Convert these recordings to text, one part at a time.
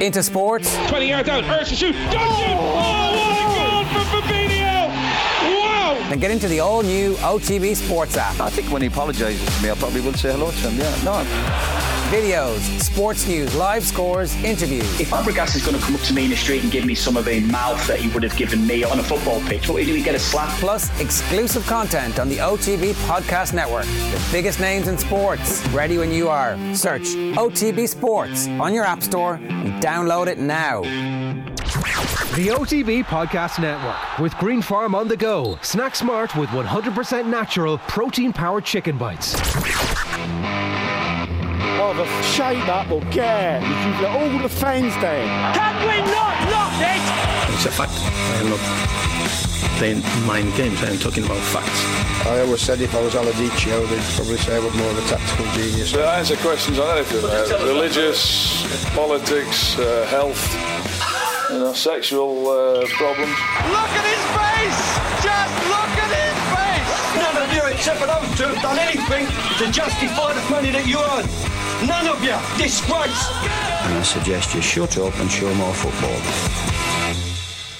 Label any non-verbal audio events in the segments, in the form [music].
into sports. 20 yards out, Ursa shoot, don't shoot! Oh, what a goal for Fabinho! Wow! Then get into the all new OTB Sports app. I think when he apologises to me, I probably will say hello to him. Yeah, no. Videos, sports news, live scores, interviews. If Fabregas is going to come up to me in the street and give me some of the mouth that he would have given me on a football pitch, what do we get a slap? Plus, exclusive content on the OTB Podcast Network. The biggest names in sports. Ready when you are. Search OTB Sports on your App Store and download it now. The OTB Podcast Network with Green Farm on the go. Snack smart with 100% natural protein powered chicken bites. Oh, the shape that will get. If you've got all the fans there. Can we not lock it? It's a fact. I am not playing mind games. I am talking about facts. I always said if I was Allardici, they'd probably say I was more of a tactical genius. To answer questions on anything, uh, religious, politics, uh, health, you know, sexual uh, problems. Look at his face! Just look at his face! None of you except for those two have done anything to justify the money that you earn. None of you! Disgrace! And I suggest you shut up and show more football.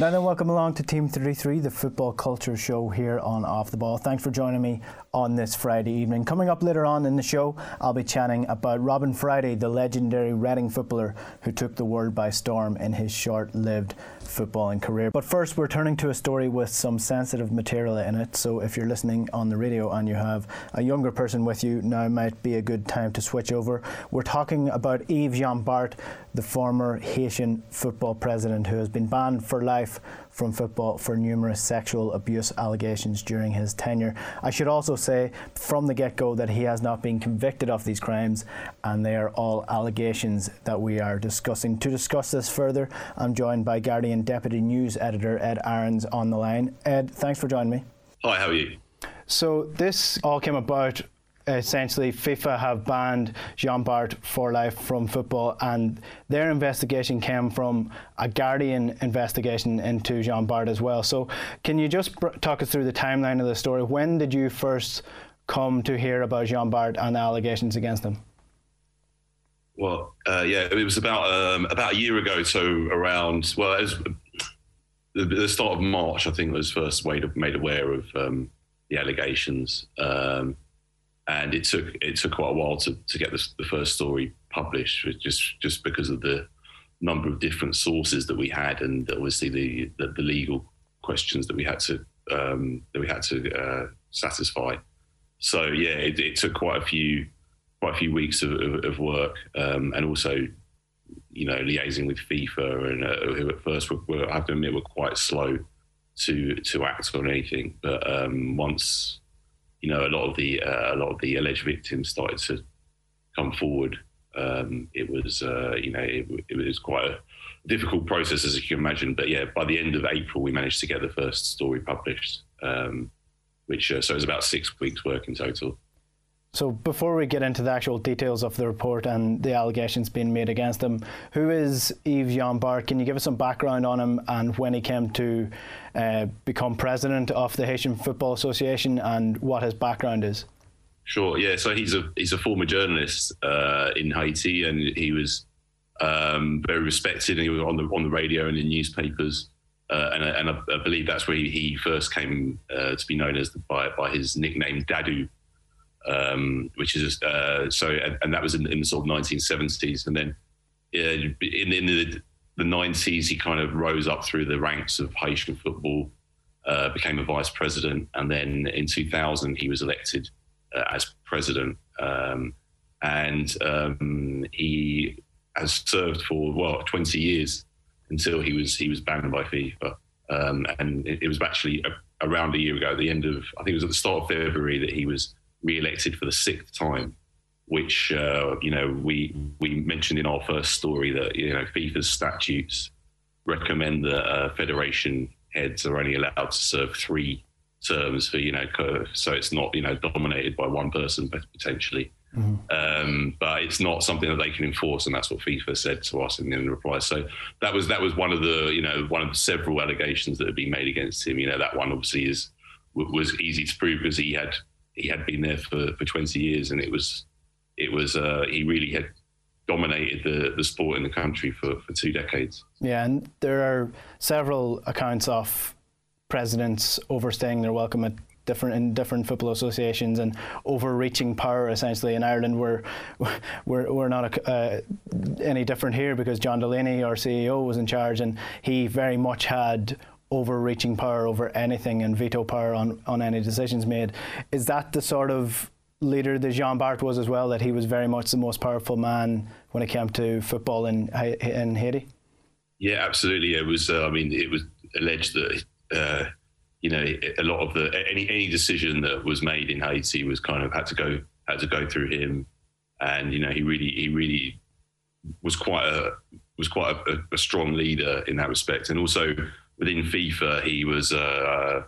Now then, welcome along to Team 33, the football culture show here on Off the Ball. Thanks for joining me on this Friday evening. Coming up later on in the show, I'll be chatting about Robin Friday, the legendary Reading footballer who took the world by storm in his short-lived footballing career. But first, we're turning to a story with some sensitive material in it. So if you're listening on the radio and you have a younger person with you, now might be a good time to switch over. We're talking about Yves Jean Bart, the former Haitian football president who has been banned for life from football for numerous sexual abuse allegations during his tenure. I should also say from the get go that he has not been convicted of these crimes and they are all allegations that we are discussing. To discuss this further, I'm joined by Guardian Deputy News Editor Ed Aarons on the line. Ed, thanks for joining me. Hi, how are you? So, this all came about essentially FIFA have banned Jean Bart for life from football, and their investigation came from a Guardian investigation into Jean Bart as well. So, can you just talk us through the timeline of the story? When did you first come to hear about Jean Bart and the allegations against him? Well, uh, yeah, it was about um, about a year ago. So around well, it was the, the start of March, I think, was first made made aware of um, the allegations. Um, and it took it took quite a while to, to get the, the first story published, just just because of the number of different sources that we had, and obviously the the, the legal questions that we had to um, that we had to uh, satisfy. So yeah, it, it, took quite a few quite a few weeks of, of, of work, um, and also you know liaising with FIFA, and uh, who at first were, were, I have to admit were quite slow to to act on anything, but um, once you know, a lot of the uh, a lot of the alleged victims started to come forward. Um, it was, uh, you know, it, it, was quite a difficult process, as you can imagine. But yeah, by the end of April, we managed to get the first story published, um, which uh, so it was about six weeks' work in total. So before we get into the actual details of the report and the allegations being made against him, who is Yves Jean Bart? Can you give us some background on him and when he came to uh, become president of the Haitian Football Association and what his background is? Sure. Yeah. So he's a he's a former journalist uh, in Haiti, and he was um, very respected, and he was on the on the radio and in newspapers. Uh, and, and I, I, believe that's where he, he first came uh, to be known as the, by by his nickname Dadou, um, which is uh, so, and, and, that was in, in, the sort of 1970s, and then uh, in, in the, the 90s, he kind of rose up through the ranks of Haitian football, uh, became a vice president, and then in 2000 he was elected uh, as president, um, and um, he has served for well 20 years until he was he was banned by FIFA, um, and it, it was actually a, around a year ago, at the end of I think it was at the start of February that he was re-elected for the sixth time, which uh, you know we we mentioned in our first story that you know FIFA's statutes recommend that uh, federation heads are only allowed to serve three terms for you know so it's not you know dominated by one person potentially. Mm-hmm. Um, but it's not something that they can enforce, and that's what FIFA said to us in the reply. So that was that was one of the you know one of the several allegations that had been made against him. You know that one obviously is was easy to prove because he had he had been there for, for 20 years and it was it was uh, he really had dominated the, the sport in the country for, for two decades. Yeah, and there are several accounts of presidents overstaying their welcome at different in different football associations and overreaching power essentially in Ireland we're we're, we're not a, uh, any different here because John Delaney our CEO was in charge and he very much had overreaching power over anything and veto power on, on any decisions made. Is that the sort of leader that Jean Bart was as well that he was very much the most powerful man when it came to football in in Haiti? Yeah absolutely. It was uh, I mean it was alleged that uh, you know, a lot of the any any decision that was made in Haiti was kind of had to go had to go through him, and you know, he really he really was quite a was quite a, a strong leader in that respect, and also within FIFA, he was. Uh,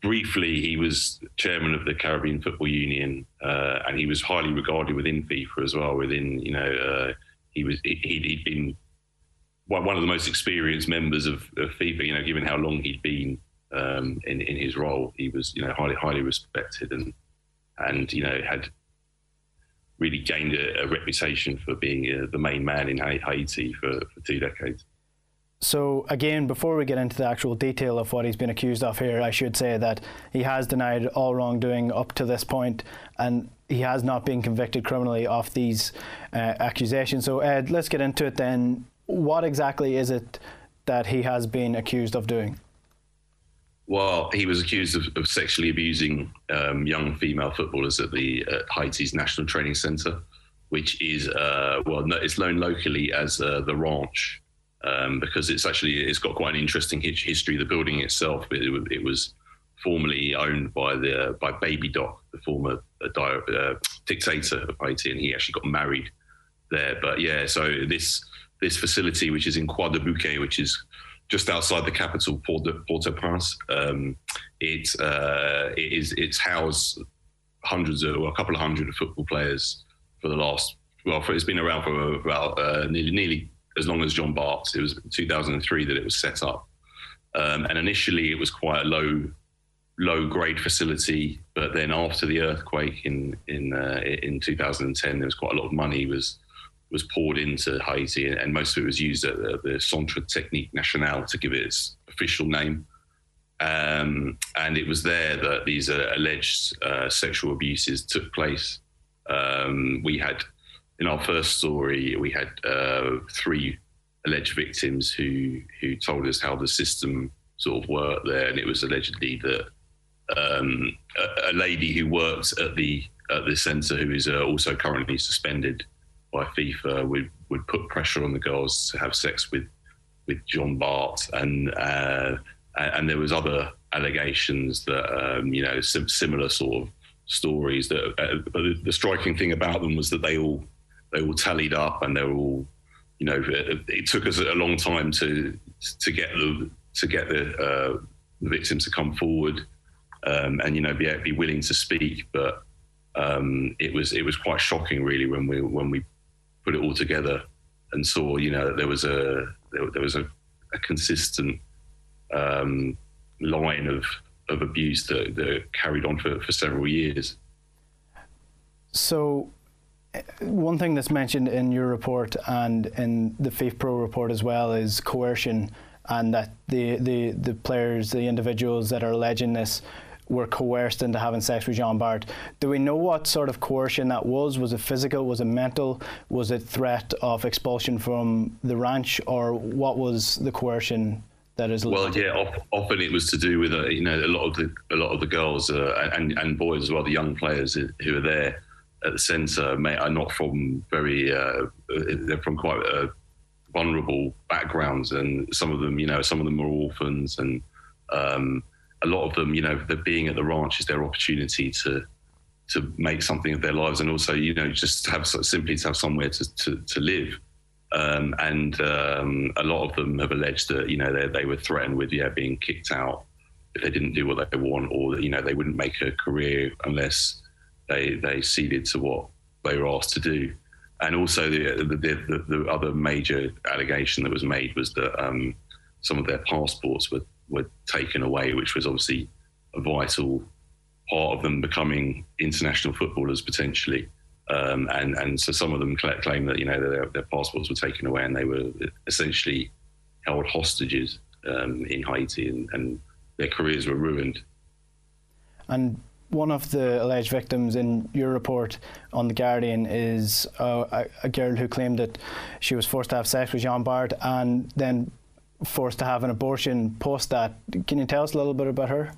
briefly, he was chairman of the Caribbean Football Union, uh, and he was highly regarded within FIFA as well. Within, you know, uh, he was he, he'd been one of the most experienced members of, of FIFA. You know, given how long he'd been um, in in his role. He was you know highly highly respected and and you know had really gained a, a reputation for being uh, the main man in Haiti for, for two decades. So again, before we get into the actual detail of what he's been accused of here, I should say that he has denied all wrongdoing up to this point, and he has not been convicted criminally of these uh, accusations. So Ed, let's get into it then. What exactly is it that he has been accused of doing? Well, he was accused of, of sexually abusing um, young female footballers at the uh, Haiti's National Training Center, which is uh, well, no, it's known locally as uh, the Ranch um, because it's actually it's got quite an interesting history. The building itself, it, it was formerly owned by the by Baby Doc, the former uh, uh, dictator of Haiti, and he actually got married there. But yeah, so this this facility, which is in Croix de Bouquet, which is just outside the capital, Port-au-Prince. Um, it, uh, it is it's housed hundreds of, well, a couple of hundred of football players for the last. Well, for, it's been around for about uh, nearly, nearly as long as Jean Bart's. It was 2003 that it was set up, um, and initially it was quite a low, low grade facility. But then after the earthquake in in uh, in 2010, there was quite a lot of money was was poured into Haiti, and most of it was used at the, Centre Technique National to give it its official name. Um, and it was there that these uh, alleged uh, sexual abuses took place. Um, we had, in our first story, we had uh, three alleged victims who who told us how the system sort of worked there, and it was allegedly that um, a, a, lady who worked at the at the centre, who is uh, also currently suspended by FIFA would would put pressure on the girls to have sex with with Jean Bart, and uh, and there was other allegations that um, you know similar sort of stories. That uh, the striking thing about them was that they all they all tallied up, and they were all you know it, it took us a long time to to get the to get the, uh, the victims to come forward um, and you know be be willing to speak, but. Um, it was it was quite shocking, really, when we when we put it all together and saw, you know, that there was a there, there was a, a consistent um, line of of abuse that, that carried on for, for several years. So, one thing that's mentioned in your report and in the Faith FIFPro report as well is coercion, and that the the the players, the individuals that are alleging this were coerced into having sex with Jean Bart. Do we know what sort of coercion that was? Was it physical? Was it mental? Was it threat of expulsion from the ranch, or what was the coercion? That is well, yeah. Often it was to do with uh, you know a lot of the a lot of the girls uh, and and boys as well, the young players who are there at the centre may are not from very uh, they're from quite uh, vulnerable backgrounds, and some of them you know some of them are orphans and um, a lot of them, you know, they're being at the ranch is their opportunity to to make something of their lives, and also, you know, just have simply to have somewhere to to, to live. Um, and um, a lot of them have alleged that you know they, they were threatened with yeah being kicked out if they didn't do what they want, or you know they wouldn't make a career unless they they ceded to what they were asked to do. And also the the, the, the other major allegation that was made was that um, some of their passports were were taken away, which was obviously a vital part of them becoming international footballers potentially. Um, and and so some of them claim that you know their, their, passports were taken away and they were essentially held hostages um, in Haiti and, and, their careers were ruined. And one of the alleged victims in your report on the Guardian is a, a, girl who claimed that she was forced to have sex with Jean Bart and then forced to have an abortion post that. Can you tell us a little bit about her?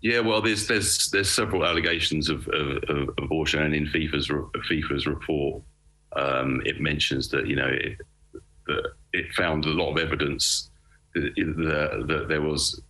Yeah, well, there's there's there's several allegations of, of, of abortion, and in FIFA's FIFA's report, um, it mentions that you know it, that it found a lot of evidence that, that there was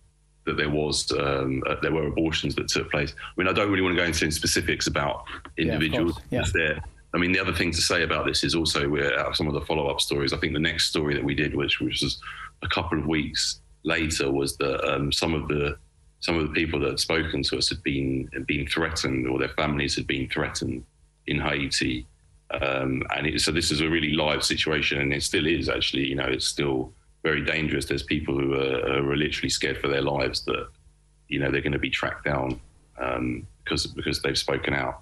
that there was um, uh, there were abortions that took place. I mean, I don't really want to go into specifics about individuals. Yeah, yeah. there. I mean, the other thing to say about this is also we're out of some of the follow up stories. I think the next story that we did, which which was a couple of weeks later, was that um, some of the some of the people that had spoken to us had been had been threatened, or their families had been threatened in Haiti. Um, and it, so this is a really live situation, and it still is actually. You know, it's still very dangerous. There's people who are, are literally scared for their lives that you know they're going to be tracked down um, because because they've spoken out.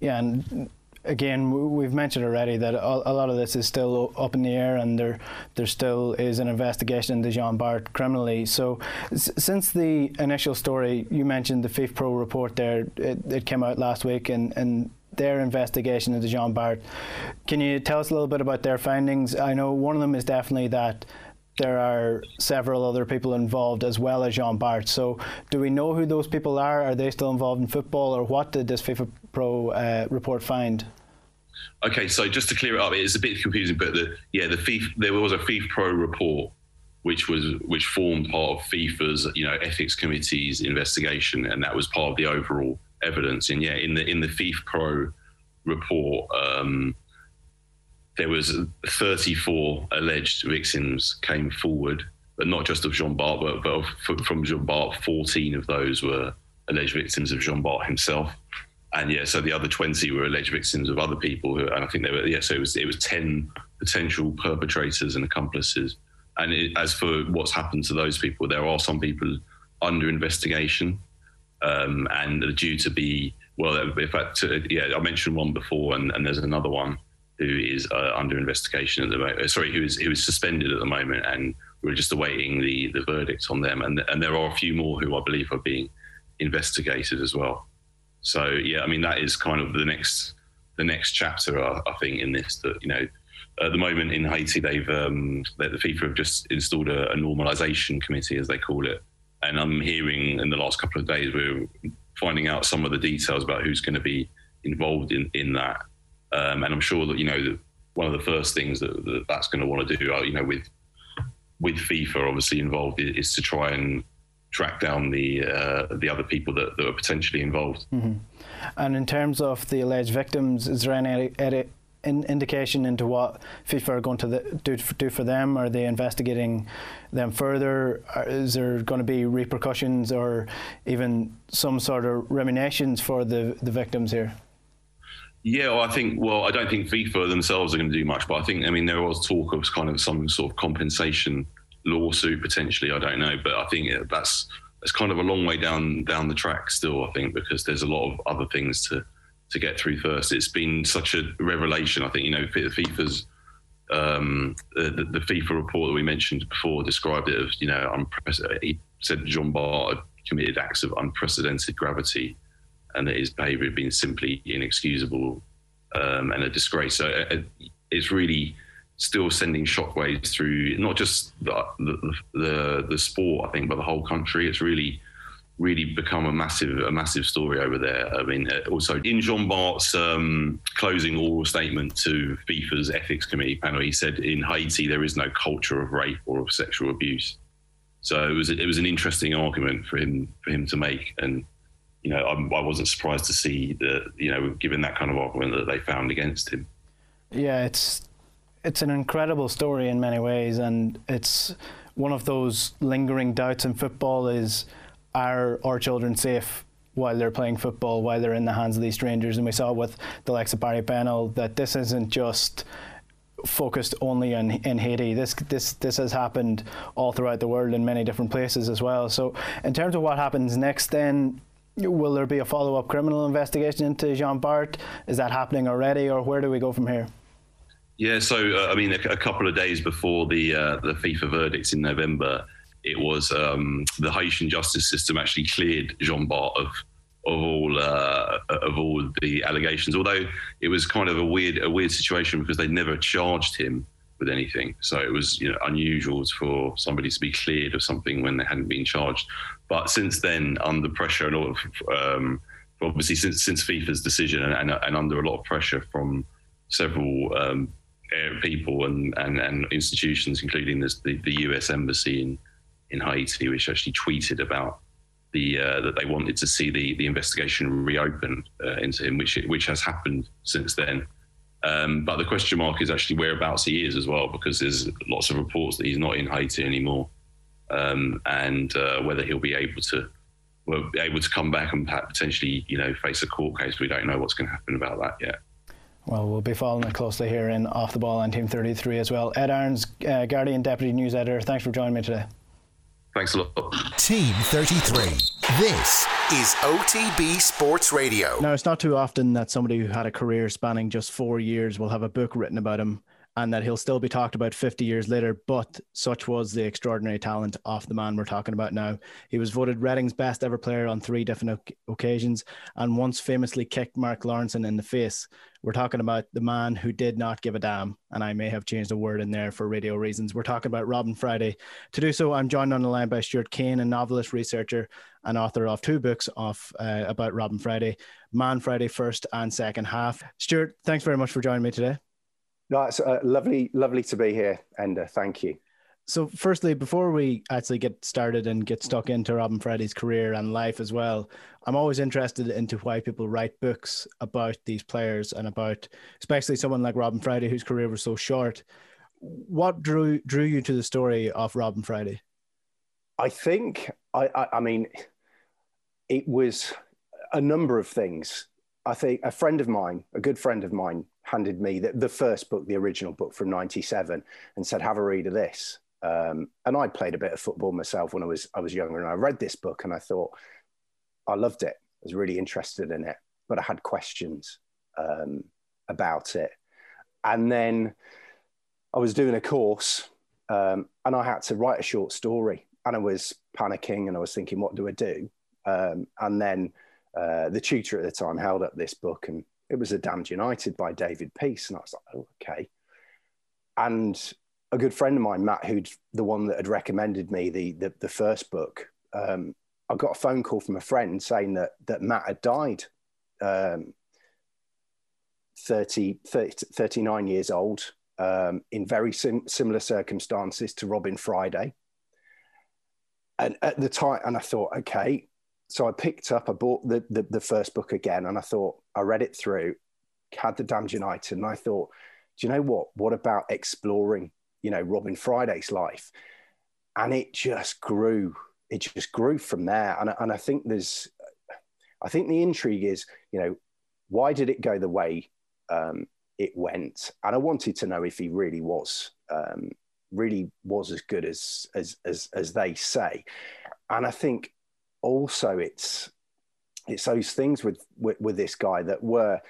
Yeah, and again, we've mentioned already that a lot of this is still up in the air, and there there still is an investigation into Jean Bart criminally. So, since the initial story you mentioned, the FIFPro report there, it, it came out last week, and and their investigation into Jean Bart. Can you tell us a little bit about their findings? I know one of them is definitely that there are several other people involved as well as Jean Bart. So, do we know who those people are? Are they still involved in football, or what did this FIFA Pro uh, report find? Okay, so just to clear it up, it's a bit confusing, but the, yeah, the FIFA, there was a FIFPro report which was which formed part of FIFA's you know ethics committee's investigation, and that was part of the overall evidence. And yeah, in the in the FIFPro report, um, there was 34 alleged victims came forward, but not just of Jean Bart, but, but from Jean Bart, 14 of those were alleged victims of Jean Bart himself. And yeah, so the other 20 were alleged victims of other people who, and I think they were, yeah, so it was, it was 10 potential perpetrators and accomplices. And it, as for what's happened to those people, there are some people under investigation um, and due to be, well, in fact, yeah, I mentioned one before, and, and there's another one who is uh, under investigation at the moment. Uh, sorry, who is who is suspended at the moment, and we're just awaiting the the verdict on them. And and there are a few more who I believe are being investigated as well. So yeah, I mean that is kind of the next the next chapter I, I think in this that you know at the moment in Haiti they've um, the FIFA have just installed a, a normalization committee as they call it, and I'm hearing in the last couple of days we're finding out some of the details about who's going to be involved in in that um, and I'm sure that you know one of the first things that, that that's going to want to do, uh, you know, with with FIFA obviously involved, is, to try and track down the uh, the other people that, that are potentially involved. Mm-hmm. And in terms of the alleged victims, is there any, any in indication into what FIFA are going to the, do, do for them? Are they investigating them further? Is there going to be repercussions or even some sort of remunerations for the, the victims here? Yeah, well, I think. Well, I don't think FIFA themselves are going to do much, but I think. I mean, there was talk of kind of some sort of compensation lawsuit potentially. I don't know, but I think that's that's kind of a long way down down the track still. I think because there's a lot of other things to to get through first. It's been such a revelation. I think you know FIFA's um, the, the, FIFA report that we mentioned before described it as you know unprecedented. He said Bart had committed acts of unprecedented gravity and that his behaviour had been simply inexcusable um, and a disgrace. So uh, uh, it's really still sending shockwaves through not just the, the, the the sport, I think, but the whole country. It's really really become a massive a massive story over there. I mean, uh, also in Jean Bart's um, closing oral statement to FIFA's ethics committee panel, he said in Haiti there is no culture of rape or of sexual abuse. So it was it was an interesting argument for him for him to make, and you know, I'm, I was not surprised to see that, you know, given that kind of argument that they found against him. Yeah, it's it's an incredible story in many ways, and it's one of those lingering doubts in football: is are our children safe while they're playing football, while they're in the hands of these strangers? And we saw with the likes of Barry Bennell that this isn't just focused only in, in Haiti. This this this has happened all throughout the world in many different places as well. So in terms of what happens next, then Will there be a follow up criminal investigation into Jean Bart? Is that happening already, or where do we go from here? Yeah, so uh, I mean, a, a, couple of days before the uh, the FIFA verdicts in November, it was um, the Haitian justice system actually cleared Jean Bart of of all uh, of all the allegations. Although it was kind of a weird a weird situation because they never charged him with anything. So it was you know unusual for somebody to be cleared of something when they hadn't been charged. But since then, under pressure and all, um, obviously since since FIFA's decision and, and, and, under a lot of pressure from several um, people and, and, and institutions, including this, the, the US embassy in in Haiti, which actually tweeted about the uh, that they wanted to see the the investigation reopened uh, into him, which which has happened since then. Um, but the question mark is actually whereabouts he is as well, because there's lots of reports that he's not in Haiti anymore, um, and uh, whether he'll be able to well, be able to come back and potentially you know face a court case. We don't know what's going to happen about that yet. Well, we'll be following it closely here in Off the Ball and Team 33 as well. Ed Aarons, uh, Guardian Deputy News Editor, thanks for joining me today. Thanks a lot. Team 33. This is OTB Sports Radio. Now, it's not too often that somebody who had a career spanning just four years will have a book written about him and that he'll still be talked about 50 years later. But such was the extraordinary talent of the man we're talking about now. He was voted Reading's best ever player on three different occasions and once famously kicked Mark Lawrenson in the face. We're talking about the man who did not give a damn. And I may have changed a word in there for radio reasons. We're talking about Robin Friday. To do so, I'm joined on the line by Stuart Kane, a novelist, researcher, and author of two books of uh, about Robin Friday, Man Friday First and Second Half. Stuart, thanks very much for joining me today. No, it's uh, lovely, lovely to be here, Enda. Thank you. So, firstly, before we actually get started and get stuck into Robin Friday's career and life as well, I'm always interested into why people write books about these players and about, especially someone like Robin Friday, whose career was so short. What drew drew you to the story of Robin Friday? I think, I, I, I mean, it was a number of things. I think a friend of mine, a good friend of mine, handed me the, the first book, the original book from '97, and said, "Have a read of this." Um, and I played a bit of football myself when I was I was younger, and I read this book and I thought I loved it. I was really interested in it, but I had questions um, about it. And then I was doing a course, um, and I had to write a short story, and I was panicking, and I was thinking, "What do I do?" Um, and then uh, the tutor at the time held up this book, and it was a Damned United by David Peace. And I was like, oh, okay. And a good friend of mine, Matt, who'd the one that had recommended me the the, the first book, um, I got a phone call from a friend saying that that Matt had died, um, 30, 30 39 years old, um, in very sim- similar circumstances to Robin Friday. And at the time, and I thought, okay, so I picked up, I bought the, the, the first book again, and I thought I read it through, had the Damned United, and I thought, do you know what? What about exploring, you know, Robin Friday's life? And it just grew. It just grew from there. And, and I think there's, I think the intrigue is, you know, why did it go the way um, it went? And I wanted to know if he really was, um, really was as good as as as, as they say. And I think also it's it's those things with, with, with this guy that were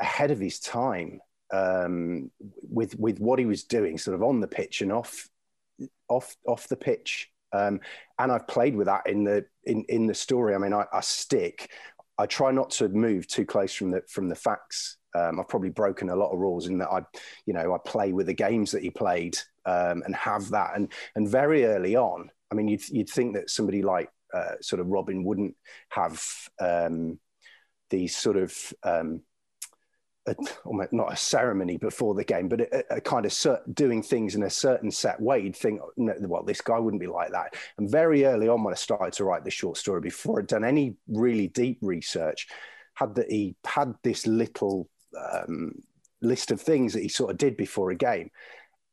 ahead of his time um, with with what he was doing, sort of on the pitch and off off off the pitch. Um, and I've played with that in the in in the story. I mean, I, I stick. I try not to move too close from the from the facts. Um, I've probably broken a lot of rules in that I, you know, I play with the games that he played um, and have that. And and very early on, I mean, you'd you'd think that somebody like uh, sort of Robin wouldn't have um, these sort of um, a, not a ceremony before the game, but a, a kind of cert, doing things in a certain set way. You'd think, well, this guy wouldn't be like that. And very early on, when I started to write the short story, before I'd done any really deep research, had that he had this little um, list of things that he sort of did before a game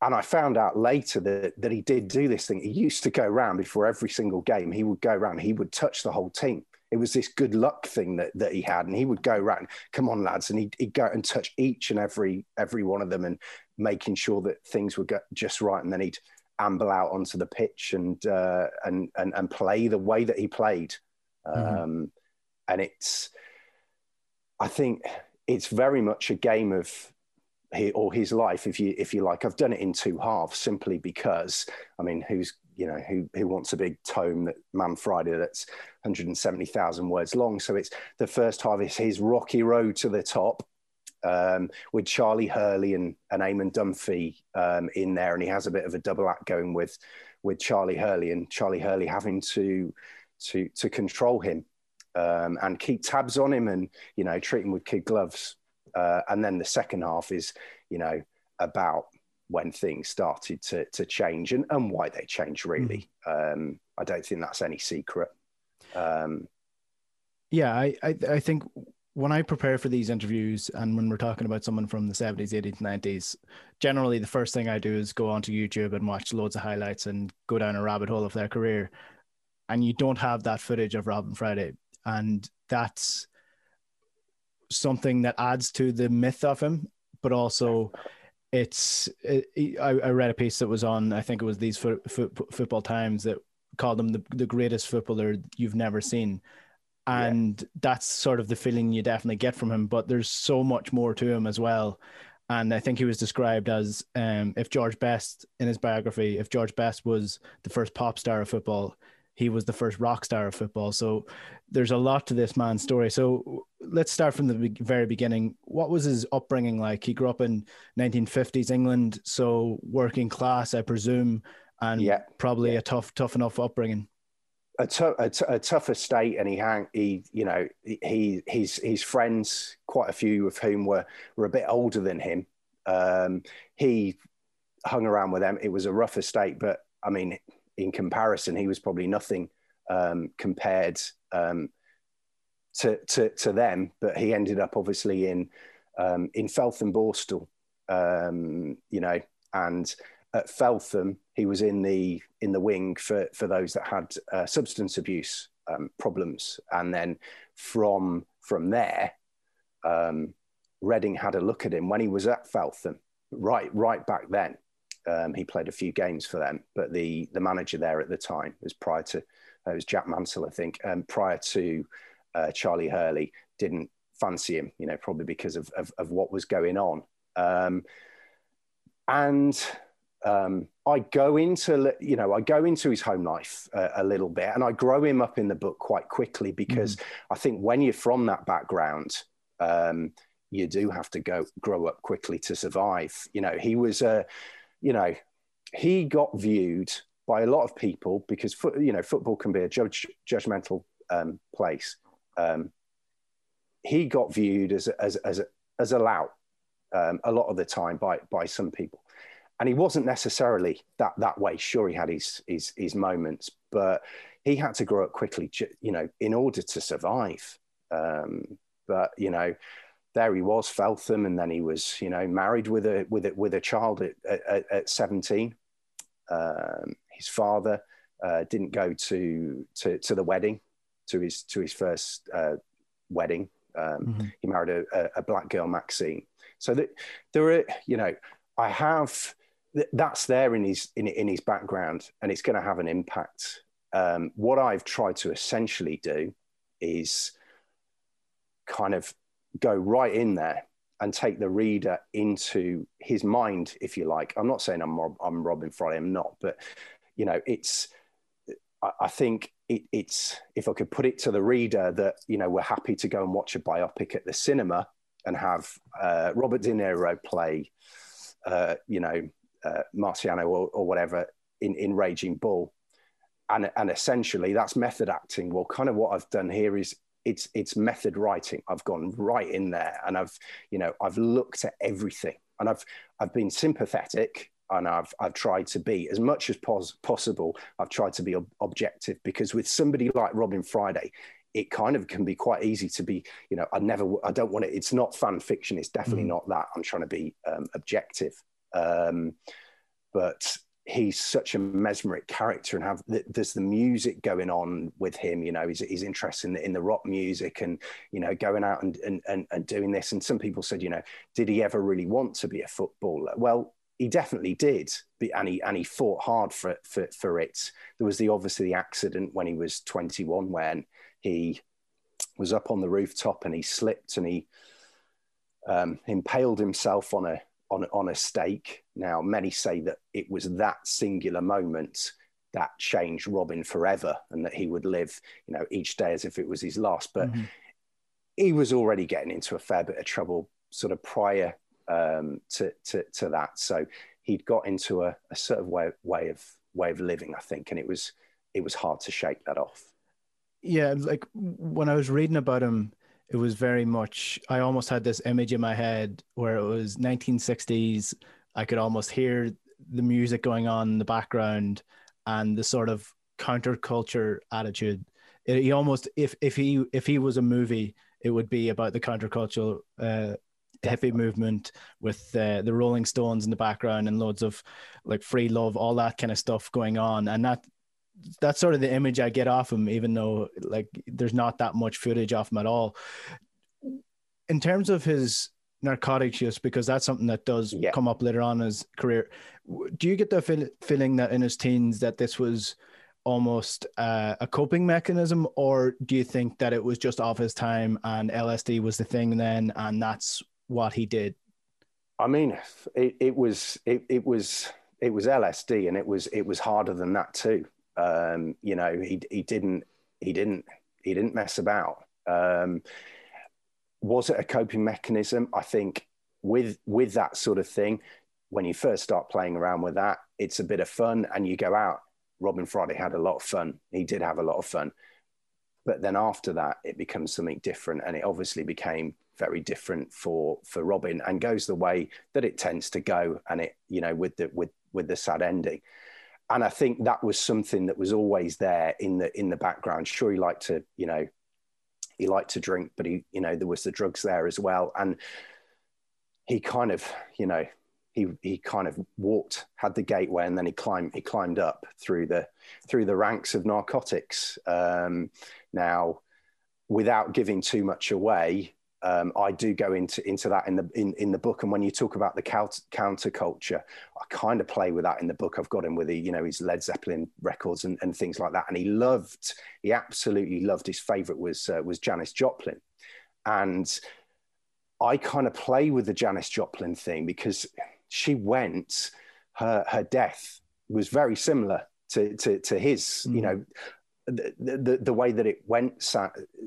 and I found out later that, that he did do this thing. He used to go around before every single game. He would go around, he would touch the whole team. It was this good luck thing that, that he had. And he would go around, come on, lads. And he'd, he'd go and touch each and every every one of them and making sure that things get just right. And then he'd amble out onto the pitch and uh, and, and and play the way that he played. Mm-hmm. Um, and it's I think it's very much a game of or his life, if you if you like. I've done it in two halves simply because I mean, who's you know who who wants a big tome that Man Friday that's 170,000 words long? So it's the first half is his rocky road to the top. Um, with Charlie Hurley and, and Eamon Dunphy um, in there, and he has a bit of a double act going with with Charlie Hurley, and Charlie Hurley having to to to control him um, and keep tabs on him, and you know treat him with kid gloves. Uh, and then the second half is, you know, about when things started to to change and, and why they changed. Really, mm. um, I don't think that's any secret. Um, yeah, I, I, I think when I prepare for these interviews and when we're talking about someone from the 70s, 80s, 90s, generally the first thing I do is go onto YouTube and watch loads of highlights and go down a rabbit hole of their career. And you don't have that footage of Robin Friday. And that's something that adds to the myth of him, but also it's it, I, I, read a piece that was on I think it was these foot, foot, football times that called him the, the greatest footballer you've never seen and yeah. that's sort of the feeling you definitely get from him but there's so much more to him as well and I think he was described as um, if George Best in his biography if George Best was the first pop star of football he was the first rock star of football. So there's a lot to this man's story. So let's start from the very beginning. What was his upbringing like? He grew up in 1950s England, so working class, I presume, and yeah. probably yeah. a tough, tough enough upbringing. A, t- a, t- a tough estate, and he hang he you know he his his friends, quite a few of whom were were a bit older than him. Um, he hung around with them. It was a rough estate, but I mean in comparison, he was probably nothing um, compared um, to, to, to them. But he ended up obviously in um, in Feltham Borstal, um, you know, and at Feltham he was in the in the wing for for those that had uh, substance abuse um, problems, and then from from there. Um, Reading had a look at him when he was at Feltham, right, right back then, um, he played a few games for them, but the the manager there at the time was prior to uh, it was Jack Mansell, I think, um, prior to uh, Charlie Hurley didn't fancy him, you know, probably because of of, of what was going on. Um, and um, I go into, you know, I go into his home life uh, a little bit, and I grow him up in the book quite quickly because mm. I think when you're from that background, um, you do have to go grow up quickly to survive. You know, he was a you know, he got viewed by a lot of people because you know football can be a judge, judgmental um, place. Um, he got viewed as as as a, as a lout um, a lot of the time by by some people, and he wasn't necessarily that that way. Sure, he had his his his moments, but he had to grow up quickly, you know, in order to survive. Um, but you know, there he was, Feltham, and then he was, you know, married with a with a with a child at at, at seventeen. Um, his father uh, didn't go to, to to the wedding, to his to his first uh, wedding. Um, mm-hmm. He married a, a, black girl, Maxine. So that there are, you know, I have that's there in his in, in his background, and it's going to have an impact. Um, what I've tried to essentially do is kind of go right in there and take the reader into his mind, if you like. I'm not saying I'm Rob, I'm Robin Friday, I'm not, but you know, it's. I, think it, it's if I could put it to the reader that you know we're happy to go and watch a biopic at the cinema and have uh, Robert De Niro play, uh, you know, uh, Marciano or, or whatever in, in Raging Bull. And, and essentially that's method acting. Well, kind of what I've done here is it's it's method writing. I've gone right in there and i've you know i've looked at everything and i've i've been sympathetic and i've i've tried to be as much as pos- possible i've tried to be ob- objective because with somebody like robin friday it kind of can be quite easy to be you know i never i don't want it it's not fan fiction it's definitely mm. not that. I'm trying to be um, objective. Um, but he's such a mesmeric character and have there's the music going on with him you know he's, he's interested in the, in the rock music and you know going out and, and, and, and doing this. And some people said you know did he ever really want to be a footballer? Well he definitely did and he and he fought hard for for, for it. There was the obviously the accident when he was 21 when he was up on the rooftop and he slipped and he um, impaled himself on a on on a stake. Now, many say that it was that singular moment that changed Robin forever, and that he would live, you know, each day as if it was his last. But mm-hmm. he was already getting into a fair bit of trouble, sort of prior um, to, to to that. So he'd got into a, a sort of way way of way of living, I think, and it was it was hard to shake that off. Yeah, like when I was reading about him, it was very much I almost had this image in my head where it was 1960s. I could almost hear the music going on in the background and the sort of counterculture attitude. It, he almost if if he if he was a movie, it would be about the countercultural uh, hippie movement with uh, the Rolling Stones in the background and loads of like free love, all that kind of stuff going on, and that that's sort of the image I get off him, even though like there's not that much footage off him at all. In terms of his narcotics use, because that's something that does yeah. come up later on in his career. Do you get the feel, feeling that in his teens that this was almost uh, a coping mechanism, or do you think that it was just off his time and LSD was the thing then, and that's what he did? I mean, it, it was it, it was it was LSD, and it was it was harder than that too. Um, you know, he he didn't he didn't he didn't mess about. Um, was it a coping mechanism? I think with with that sort of thing, when you first start playing around with that, it's a bit of fun, and you go out. Robin Friday had a lot of fun. He did have a lot of fun, but then after that, it becomes something different, and it obviously became very different for for Robin, and goes the way that it tends to go, and it you know with the with with the sad ending and I think that was something that was always there in the in the background. Sure, he liked to, you know, he liked to drink, but he, you know, there was the drugs there as well, and he kind of, you know, he he kind of walked, had the gateway, and then he climbed he climbed up through the through the ranks of narcotics. Um, now, without giving too much away, um, I do go into into that in the in, in the book. And when you talk about the counterculture, I kind of play with that in the book. I've got him with the you know his Led Zeppelin records and, and things like that. And he loved, he absolutely loved. His favorite was uh, was Janis Joplin, and I kind of play with the Janis Joplin thing because she went. Her her death was very similar to to, to his. Mm. You know, the, the, the way that it went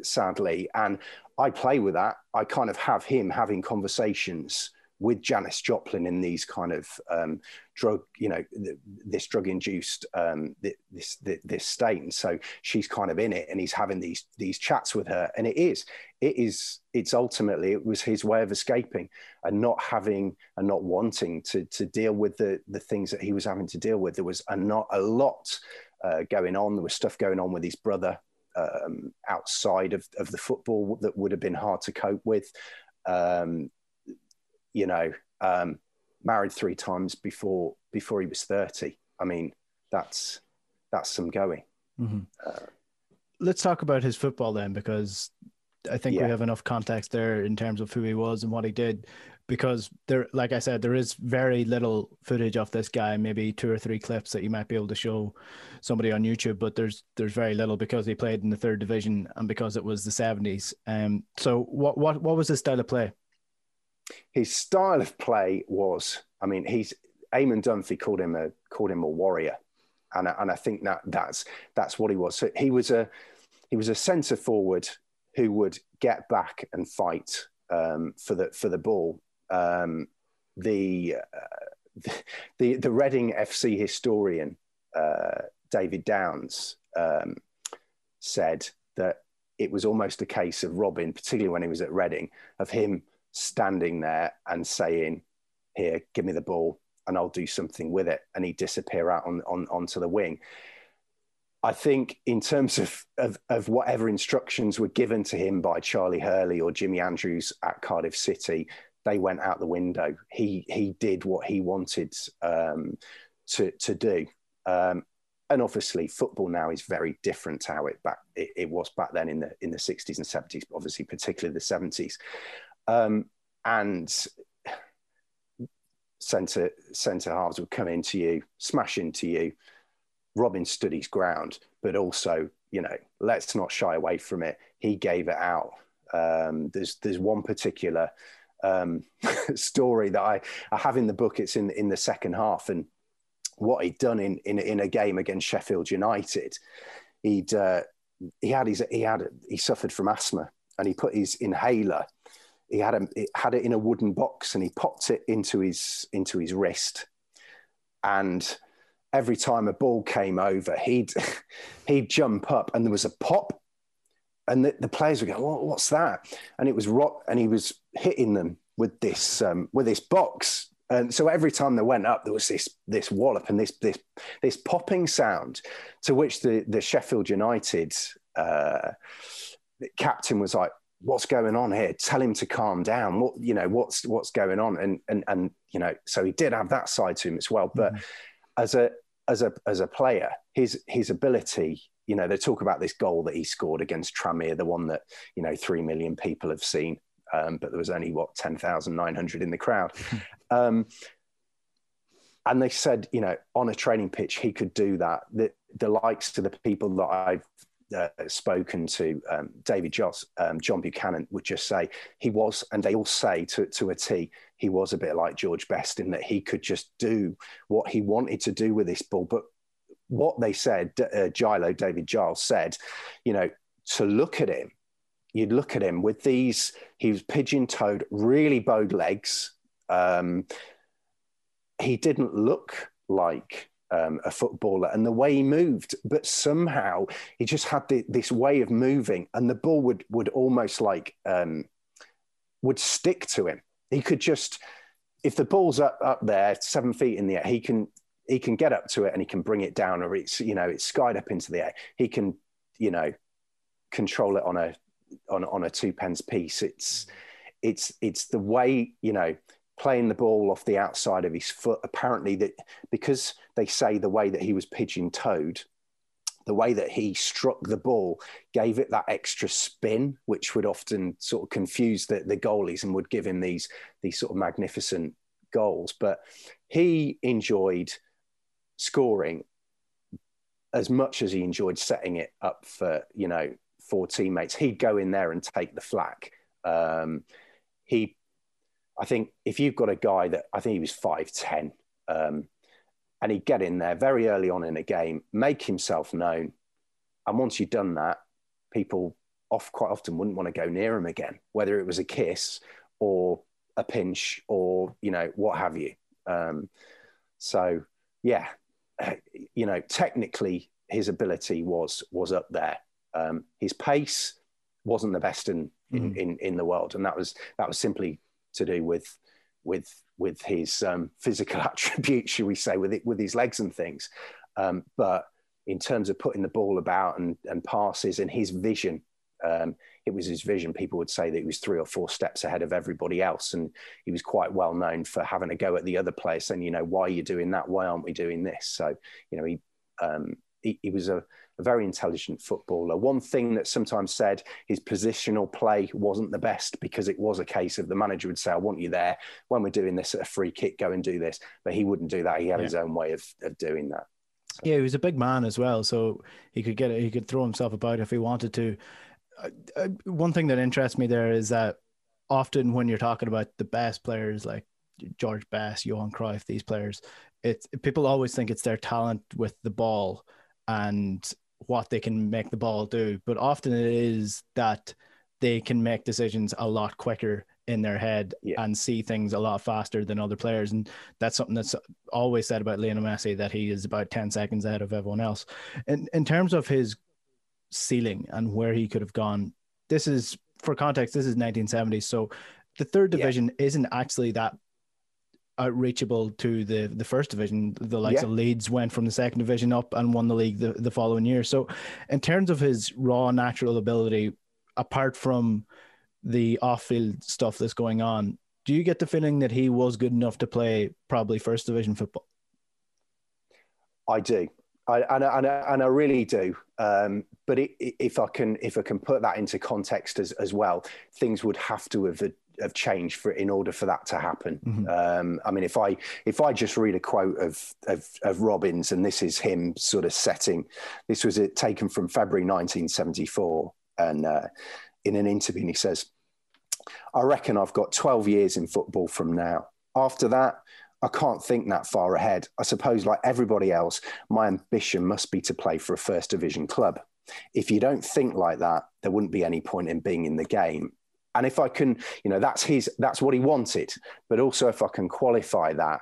sadly and I play with that. I kind of have him having conversations with Janis Joplin in these kind of um, drug, you know, th- this drug-induced um, th- this th- this state, and so she's kind of in it, and he's having these these chats with her, and it is, it is, it's ultimately it was his way of escaping and not having and not wanting to to deal with the the things that he was having to deal with. There was a not a lot uh, going on. There was stuff going on with his brother um, outside of, of the football that would have been hard to cope with. Um, you know, um, married three times before before he was thirty. I mean, that's that's some going. Mm-hmm. Uh, Let's talk about his football then, because I think yeah. we have enough context there in terms of who he was and what he did because there like i said there is very little footage of this guy maybe two or three clips that you might be able to show somebody on youtube but there's there's very little because he played in the third division and because it was the 70s um so what what what was his style of play? His style of play was i mean he's Eamon Dunphy called him a called him a warrior. And I, and I think that that's that's what he was. So he was a he was a centre forward who would get back and fight um, for the for the ball um, the, uh, [laughs] the the Reading FC historian uh, David Downs um, said that it was almost a case of Robin, particularly when he was at Reading, of him standing there and saying, "Here, give me the ball, and I'll do something with it," and he'd disappear out on, on onto the wing. I think in terms of, of, of whatever instructions were given to him by Charlie Hurley or Jimmy Andrews at Cardiff City, they went out the window. He he did what he wanted um, to to do. Um, and obviously, football now is very different to how it back it, it, was back then in the in the sixties and seventies. Obviously, particularly the seventies, um, and centre centre halves would come into you, smash into you. Robin stood his ground, but also you know, let's not shy away from it. He gave it out. Um, there's there's one particular um, [laughs] story that I, I have in the book. It's in in the second half, and what he'd done in in, in a game against Sheffield United, he'd uh, he had his he had he suffered from asthma, and he put his inhaler. He had a, had it in a wooden box, and he popped it into his into his wrist, and every time a ball came over, he'd [laughs] he'd jump up, and there was a pop, and the, the players were going, well, "What's that?" And it was rock, and he was hitting them with this um, with this box. And so every time they went up, there was this this wallop and this this this popping sound, to which the the Sheffield United uh, captain was like, "What's going on here? Tell him to calm down. What you know? What's what's going on?" And and and you know, so he did have that side to him as well. But mm-hmm. as a as a as a player, his his ability you know, they talk about this goal that he scored against Tranmere, the one that, you know, 3 million people have seen um, but there was only what 10,900 in the crowd. [laughs] um, and they said, you know, on a training pitch, he could do that. The, the likes to the people that I've uh, spoken to, um, David Joss, um, John Buchanan would just say he was, and they all say to, to a T, he was a bit like George Best in that he could just do what he wanted to do with this ball. But what they said, uh, Gilo, David Giles said, you know, to look at him you'd look at him with these, he was pigeon toed, really bowed legs. Um, he didn't look like um, a footballer and the way he moved, but somehow he just had the, this way of moving and the ball would, would almost like, um, would stick to him. He could just, if the ball's up, up there, seven feet in the air, he can, he can get up to it and he can bring it down or it's, you know, it's skied up into the air. He can, you know, control it on a on on a two pence piece. It's mm-hmm. it's it's the way you know playing the ball off the outside of his foot. Apparently, that because they say the way that he was pigeon toed, the way that he struck the ball gave it that extra spin, which would often sort of confuse the, the goalies and would give him these these sort of magnificent goals. But he enjoyed scoring as much as he enjoyed setting it up for you know four teammates, he'd go in there and take the flak. Um, he, I think, if you've got a guy that I think he was five ten, um, and he'd get in there very early on in a game, make himself known, and once you've done that, people off quite often wouldn't want to go near him again, whether it was a kiss or a pinch or you know what have you. Um, so yeah, you know, technically his ability was was up there. Um, his pace wasn't the best in, in, mm. in, in, the world, and that was that was simply to do with with with his um, physical [laughs] attributes, should we say, with it, with his legs and things. Um, but in terms of putting the ball about and, and passes and his vision, um, it was his vision. People would say that he was three or four steps ahead of everybody else, and he was quite well known for having a go at the other players, saying, "You know, why are you doing that? Why aren't we doing this?" So, you know, he um, he, he was a a very intelligent footballer. One thing that sometimes said his positional play wasn't the best because it was a case of the manager would say, I want you there. When we're doing this at a free kick, go and do this. But he wouldn't do that. He had yeah. his own way of, of doing that. So. Yeah, he was a big man as well. So he could get it, he could throw himself about if he wanted to. Uh, one thing that interests me there is that often when you're talking about the best players like George Best, Johan Cruyff, these players, it's people always think it's their talent with the ball and what they can make the ball do, but often it is that they can make decisions a lot quicker in their head yeah. and see things a lot faster than other players. And that's something that's always said about Lionel Messi that he is about 10 seconds ahead of everyone else. And in terms of his ceiling and where he could have gone, this is for context, this is 1970s. So the third division yeah. isn't actually that outreachable to the the first division. The likes yeah. of Leeds went from the second division up and won the league the, the following year. So, in terms of his raw natural ability, apart from the off-field stuff that's going on, do you get the feeling that he was good enough to play probably first division football? I do. I, and, and, and I really do. Um, but it, if I can, if I can put that into context as, as well, things would have to have have changed for in order for that to happen. Mm-hmm. Um, I mean, if I if I just read a quote of, of, of Robins, and this is him sort of setting, this was it taken from February 1974, and uh, in an interview, he says, "I reckon I've got 12 years in football from now. After that." I can't think that far ahead. I suppose, like everybody else, my ambition must be to play for a first division club. If you don't think like that, there wouldn't be any point in being in the game. And if I can, you know, that's his, that's what he wanted. But also, if I can qualify that,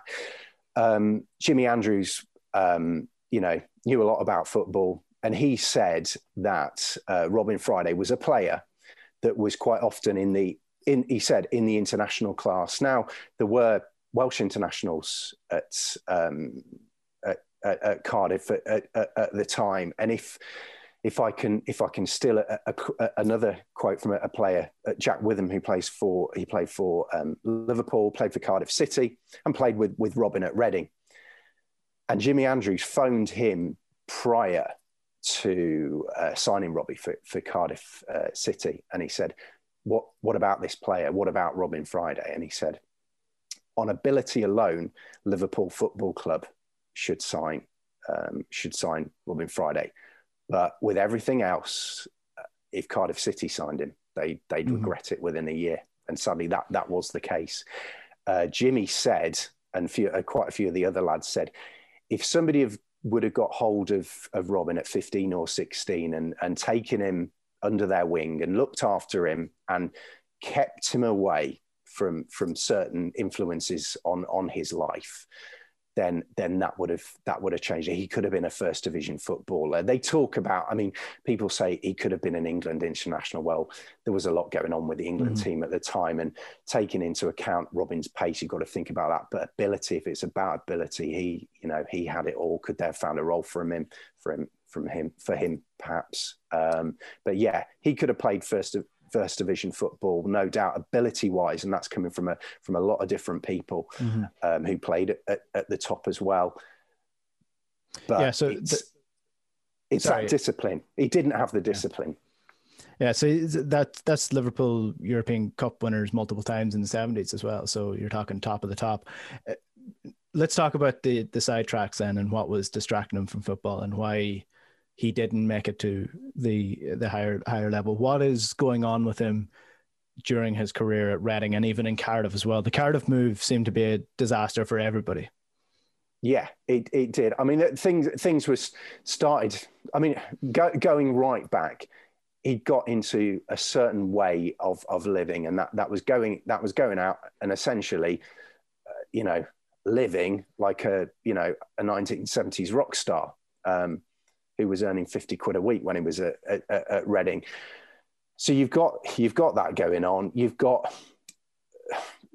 um, Jimmy Andrews, um, you know, knew a lot about football, and he said that uh, Robin Friday was a player that was quite often in the in. He said in the international class. Now there were Welsh internationals at um, at, at, Cardiff at, at, the time, and if if I can if I can steal a, a, a, another quote from a, player, uh, Jack Whitham, who plays for he played for um, Liverpool, played for Cardiff City, and played with with Robin at Reading. And Jimmy Andrews phoned him prior to uh, signing Robbie for, for Cardiff uh, City, and he said, "What what about this player? What about Robin Friday?" And he said, "On ability alone, Liverpool Football Club should sign um, should sign Robin Friday." But with everything else, uh, if Cardiff City signed him, they they'd mm-hmm. regret it within a year. And sadly, that that was the case. Uh, Jimmy said, and few, uh, quite a few of the other lads said, if somebody have, would have got hold of of Robin at 15 or 16 and and taken him under their wing and looked after him and kept him away from from certain influences on on his life then then that would have that would have changed He could have been a first division footballer. They talk about, I mean, people say he could have been an England international. Well, there was a lot going on with the England mm. team at the time, and taking into account Robin's pace, you've got to think about that. But ability, if it's about ability, he you know he had it all. Could they have found a role for him for him from him for him perhaps? Um, but yeah, he could have played first first division football, no doubt, ability wise, and that's coming from a from a lot of different people mm-hmm. um, who played at, at, the top as well. But yeah, so it's, the, it's that discipline. He didn't have the discipline. Yeah. yeah, so that that's Liverpool European Cup winners multiple times in the seventies as well. So you're talking top of the top. Uh, let's talk about the the sidetracks then and what was distracting him from football and why he didn't make it to the the higher higher level. What is going on with him during his career at Reading and even in Cardiff as well? The Cardiff move seemed to be a disaster for everybody. Yeah, it, it did. I mean, things things was started. I mean, go, going right back, he got into a certain way of of living, and that that was going that was going out and essentially, uh, you know, living like a you know a 1970s rock star. Um, who was earning 50 quid a week when he was at, at, at Reading. So you've got you've got that going on. You've got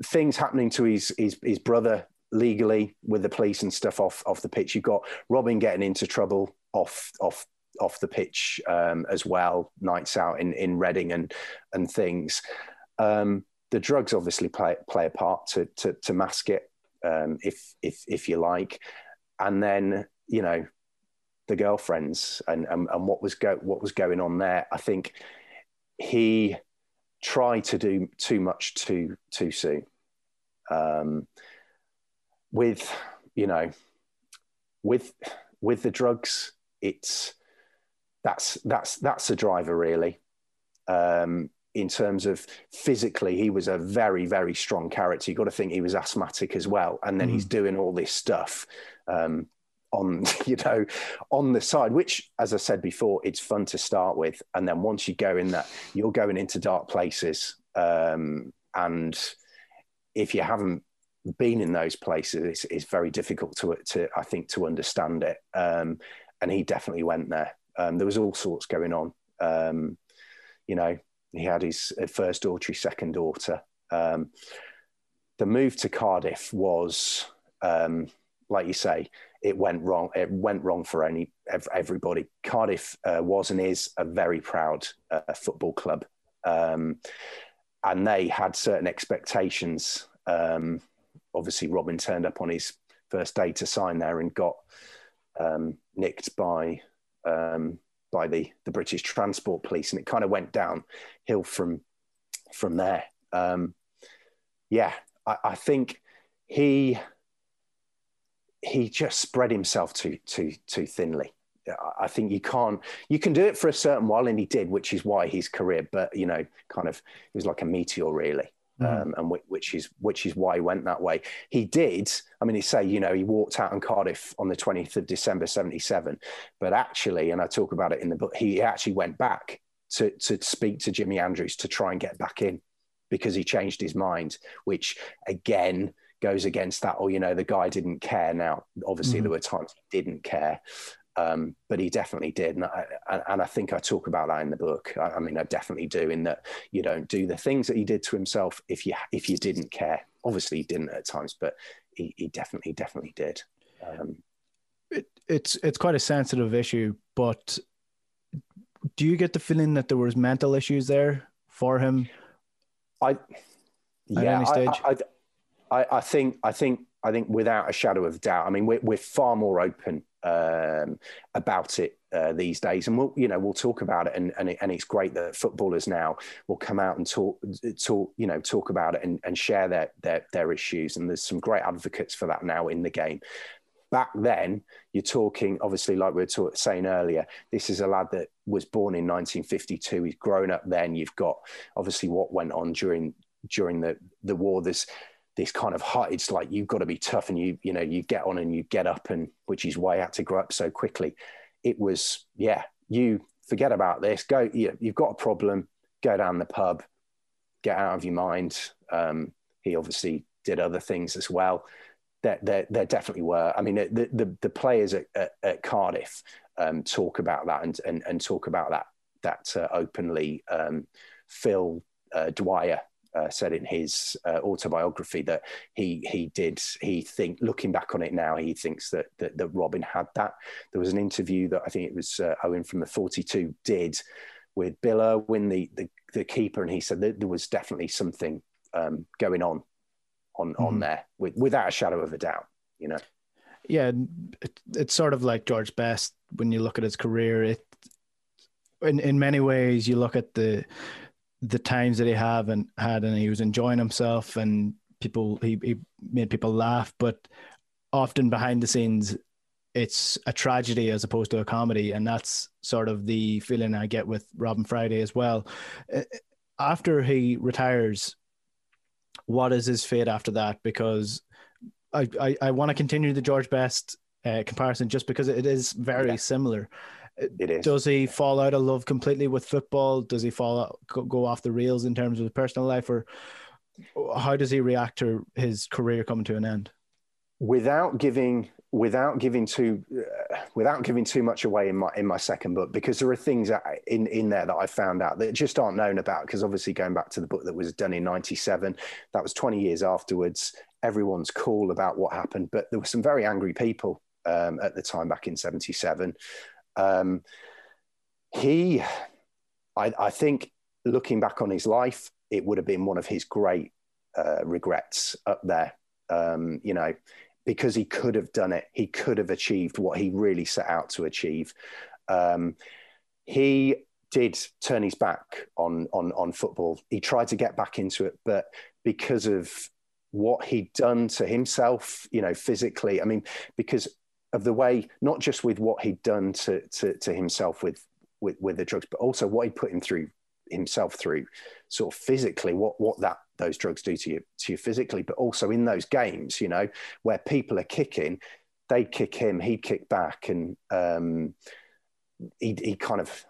things happening to his his, his brother legally with the police and stuff off off the pitch. You've got Robin getting into trouble off off off the pitch um, as well, nights out in in Reading and and things. Um, the drugs obviously play play a part to to, to mask it, um, if if if you like, and then you know the girlfriends and, and, and what was go, what was going on there. I think he tried to do too much too too soon. Um, with you know, with with the drugs, it's that's that's that's the driver really. Um, in terms of physically, he was a very, very strong character. You've got to think he was asthmatic as well. And then mm. he's doing all this stuff. Um, on [laughs] you know on the side which as i said before it's fun to start with. And then once you go in that you're going into dark places. Um, and if you haven't been in those places it's, it's, very difficult to to i think to understand it. Um, and he definitely went there. Um, there was all sorts going on. Um, you know he had his first daughter his second daughter. Um, the move to cardiff was um, like you say it went wrong. It went wrong for any everybody. Cardiff uh, was and is a very proud uh, football club, um, and they had certain expectations. Um, obviously, Robin turned up on his first day to sign there and got um, nicked by um, by the the British Transport Police, and it kind of went downhill from from there. Um, yeah, I, I think he he just spread himself too too too thinly. I think you can't. You can do it for a certain while, and he did, which is why his career. But you know, kind of, he was like a meteor, really, mm. um, and which is which is why he went that way. He did. I mean, he say, you know, he walked out in Cardiff on the twentieth of December '77, but actually, and I talk about it in the book, he actually went back to to speak to Jimmy Andrews to try and get back in because he changed his mind, which again goes against that. Or oh, you know, the guy didn't care. Now, obviously, mm. there were times he didn't care. Um, but he definitely did, and I, and I, think I talk about that in the book. I, I, mean, I definitely do. In that you don't do the things that he did to himself if you if you didn't care. Obviously, he didn't at times, but he, he definitely definitely did. Um, it, it's it's quite a sensitive issue, but do you get the feeling that there was mental issues there for him? I yeah, I, I, I, I think I think I think without a shadow of doubt. I mean, we're we're far more open um, about it uh, these days, and we'll you know we'll talk about it, and and, it, and it's great that footballers now will come out and talk talk you know talk about it and, and share their their their issues, and there's some great advocates for that now in the game. Back then, you're talking obviously like we were saying earlier. This is a lad that was born in 1952. He's grown up then. You've got obviously what went on during during the the war. There's this kind of heart. It's like you've got to be tough, and you you know you get on and you get up, and which is why I had to grow up so quickly. It was yeah, you forget about this. Go, you, you've got a problem. Go down the pub, get out of your mind. Um, he obviously did other things as well. There, there, there definitely were. I mean, the the, the players at, at, at Cardiff um, talk about that and, and and talk about that that uh, openly. Um, Phil uh, Dwyer, uh, said in his uh, autobiography that he he did he think looking back on it now he thinks that that, that Robin had that. There was an interview that I think it was uh, Owen from the Forty Two did with Bill Irwin, the, the the keeper, and he said that there was definitely something um, going on on mm-hmm. on there with, without a shadow of a doubt. You know. Yeah, it, it's sort of like George Best when you look at his career. It in in many ways you look at the the times that he have and had and he was enjoying himself and people he, he made people laugh. But often behind the scenes it's a tragedy as opposed to a comedy. And that's sort of the feeling i get with robin friday as well. Uh, after he retires what is his fate after that? Because i i, I want to continue the george best uh, comparison just because it is very yeah. similar it is. Does he fall out of love completely with football? Does he fall out, go off the rails in terms of his personal life, or how does he react to his career coming to an end? Without giving without giving too uh, without giving too much away in my in my second book because there are things in in there that I found out that just aren't known about because obviously going back to the book that was done in 97 that was 20 years afterwards everyone's cool about what happened but there were some very angry people um, at the time back in 77 um, he, I, I, think, looking back on his life, it would have been one of his great uh, regrets up there. Um, you know, because he could have done it, he could have achieved what he really set out to achieve. Um, he did turn his back on on on football. He tried to get back into it, but because of what he'd done to himself, you know, physically. I mean, because of the way, not just with what he'd done to, to, to himself with, with, with the drugs, but also what he put him through himself through sort of physically what what that those drugs do to you to you physically but also in those games you know where people are kicking they'd kick him he'd kick back and um he, he kind of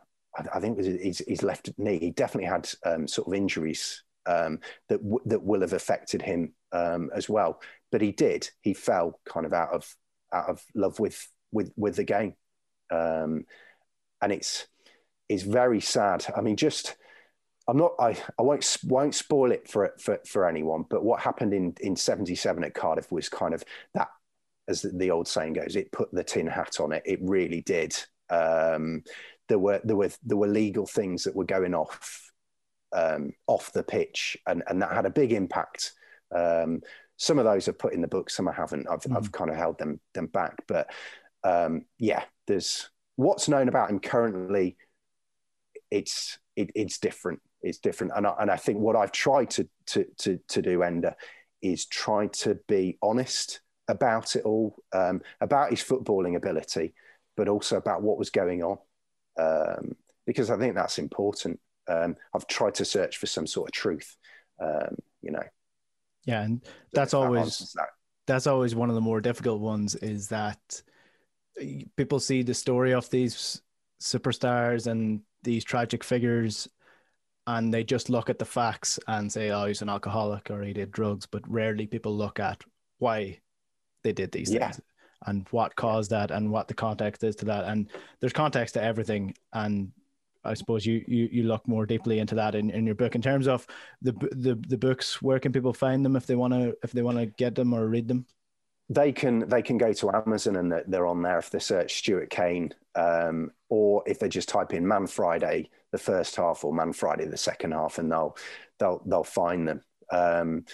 I, think it was his, his left knee he definitely had um, sort of injuries um, that w- that will have affected him um, as well. But he did he fell kind of out of out of love with with with the game, um, and it's it's very sad. I mean, just I'm not I, I won't won't spoil it for for for anyone, but what happened in in '77 at Cardiff was kind of that, as the old saying goes, it put the tin hat on it. It really did. Um, there were there were there were legal things that were going off um, off the pitch, and and that had a big impact. Um, some of those I've put in the book, some I haven't. I've, mm. I've kind of held them them back. But um, yeah, there's what's known about him currently. It's it, it's different. it's different. And I, and I think what I've tried to to to, to do, Enda, is try to be honest about it all, um, about his footballing ability, but also about what was going on, um, because I think that's important. Um, I've tried to search for some sort of truth, um, you know. Yeah, and that's always that's always one of the more difficult ones. Is that eh, people see the story of these superstars and these tragic figures and they just look at the facts and say, oh, he's an alcoholic or he did drugs, but rarely people look at why they did these yeah. things and what caused that and what the context is to that. And there's context to everything. And I suppose you you, you look more deeply into that in, in your book. In terms of the the the books, where can people find them if they want to if they want to get them or read them? They can they can go to Amazon and they're on there if they search Stuart Kane, um, or if they just type in Man Friday the first half or Man Friday the second half, and they'll they'll they'll find them. Um,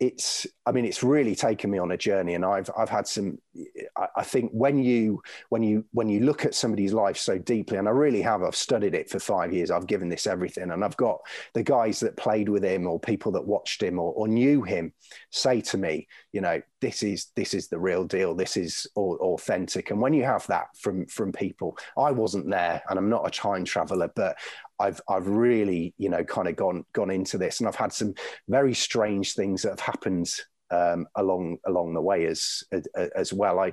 it's i mean it's really taken me on a journey and i've i've had some i think when you when you when you look at somebody's life so deeply and i really have i've studied it for five years i've given this everything and i've got the guys that played with him or people that watched him or, or knew him say to me you know this is this is the real deal. This is authentic. And when you have that from from people i wasn't there and i'm not a time traveler but I've I've really you know kind of gone gone into this, and I've had some very strange things that have happened um, along along the way as as well. I,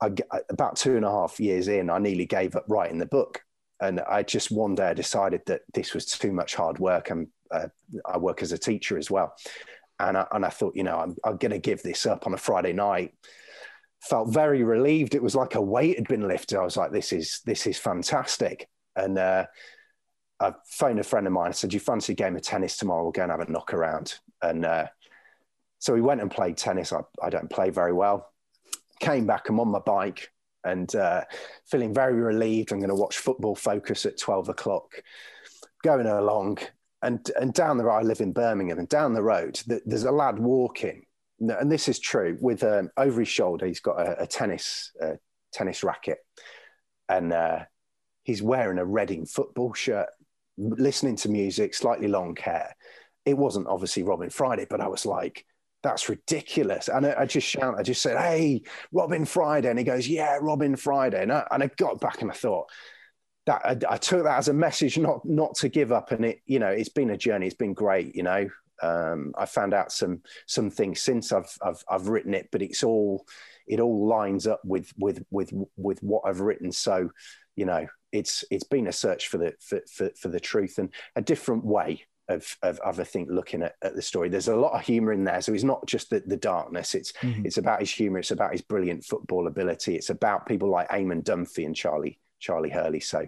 I about two and a half years in, I nearly gave up writing the book, and I just one day I decided that this was too much hard work, and uh, I work as a teacher as well, and I, and I thought you know I'm I'm going to give this up on a Friday night felt very relieved. It was like a weight had been lifted. I was like, this is this is fantastic. And uh, I phoned a friend of mine. I said, "You fancy a game of tennis tomorrow? We'll go and have a knock around." And uh, so we went and played tennis. I, I, don't play very well. Came back. I'm on my bike and uh, feeling very relieved. I'm going to watch Football Focus at twelve o'clock. Going along, and and down the road, I live in Birmingham, and down the road, there's a lad walking, and this is true. With um, over his shoulder, he's got a, a tennis tennis racket, and uh, he's wearing a Reading football shirt listening to music, slightly long hair. It wasn't obviously Robin Friday, but I was like, that's ridiculous. And I, I, just shout, I just said, hey, Robin Friday. And he goes, yeah, Robin Friday. And I, and I got back and I thought, that I, I, took that as a message not not to give up and it you know it's been a journey it's been great you know um, I found out some some things since I've, I've I've written it but it's all it all lines up with with with with what I've written so you know it's it's been a search for the for, for, for the truth and a different way of, of, of I think looking at, at, the story. There's a lot of humour in there, so it's not just the, the darkness. It's mm-hmm. it's about his humour. It's about his brilliant football ability. It's about people like Eamon Dunphy and Charlie Charlie Hurley. So,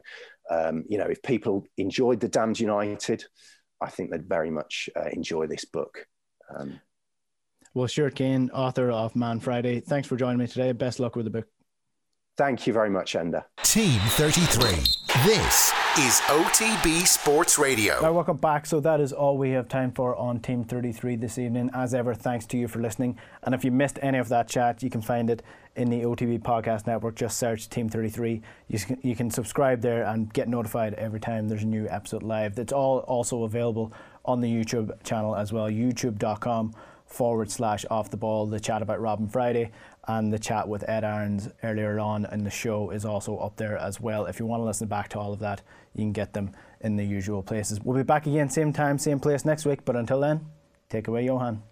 um, you know, if people enjoyed the Damned United, I think they'd very much uh, enjoy this book. Um, well, Stuart Kane, author of Man Friday, thanks for joining me today. Best luck with the book. Thank you very much, Enda. Team 33. This is OTB Sports Radio. Now, welcome back. So, that is all we have time for on Team 33 this evening. As ever, thanks to you for listening. And if you missed any of that chat, you can find it in the OTB Podcast Network. Just search Team 33. You can, you can subscribe there and get notified every time there's a new episode live. It's all also available on the YouTube channel as well, youtube.com forward slash off the ball, the chat about Robin Friday and the chat with Ed Aarons earlier on in the show is also up there as well. If you want to listen back to all of that, you can get them in the usual places. We'll be back again, same time, same place next week, but until then, take away Johan.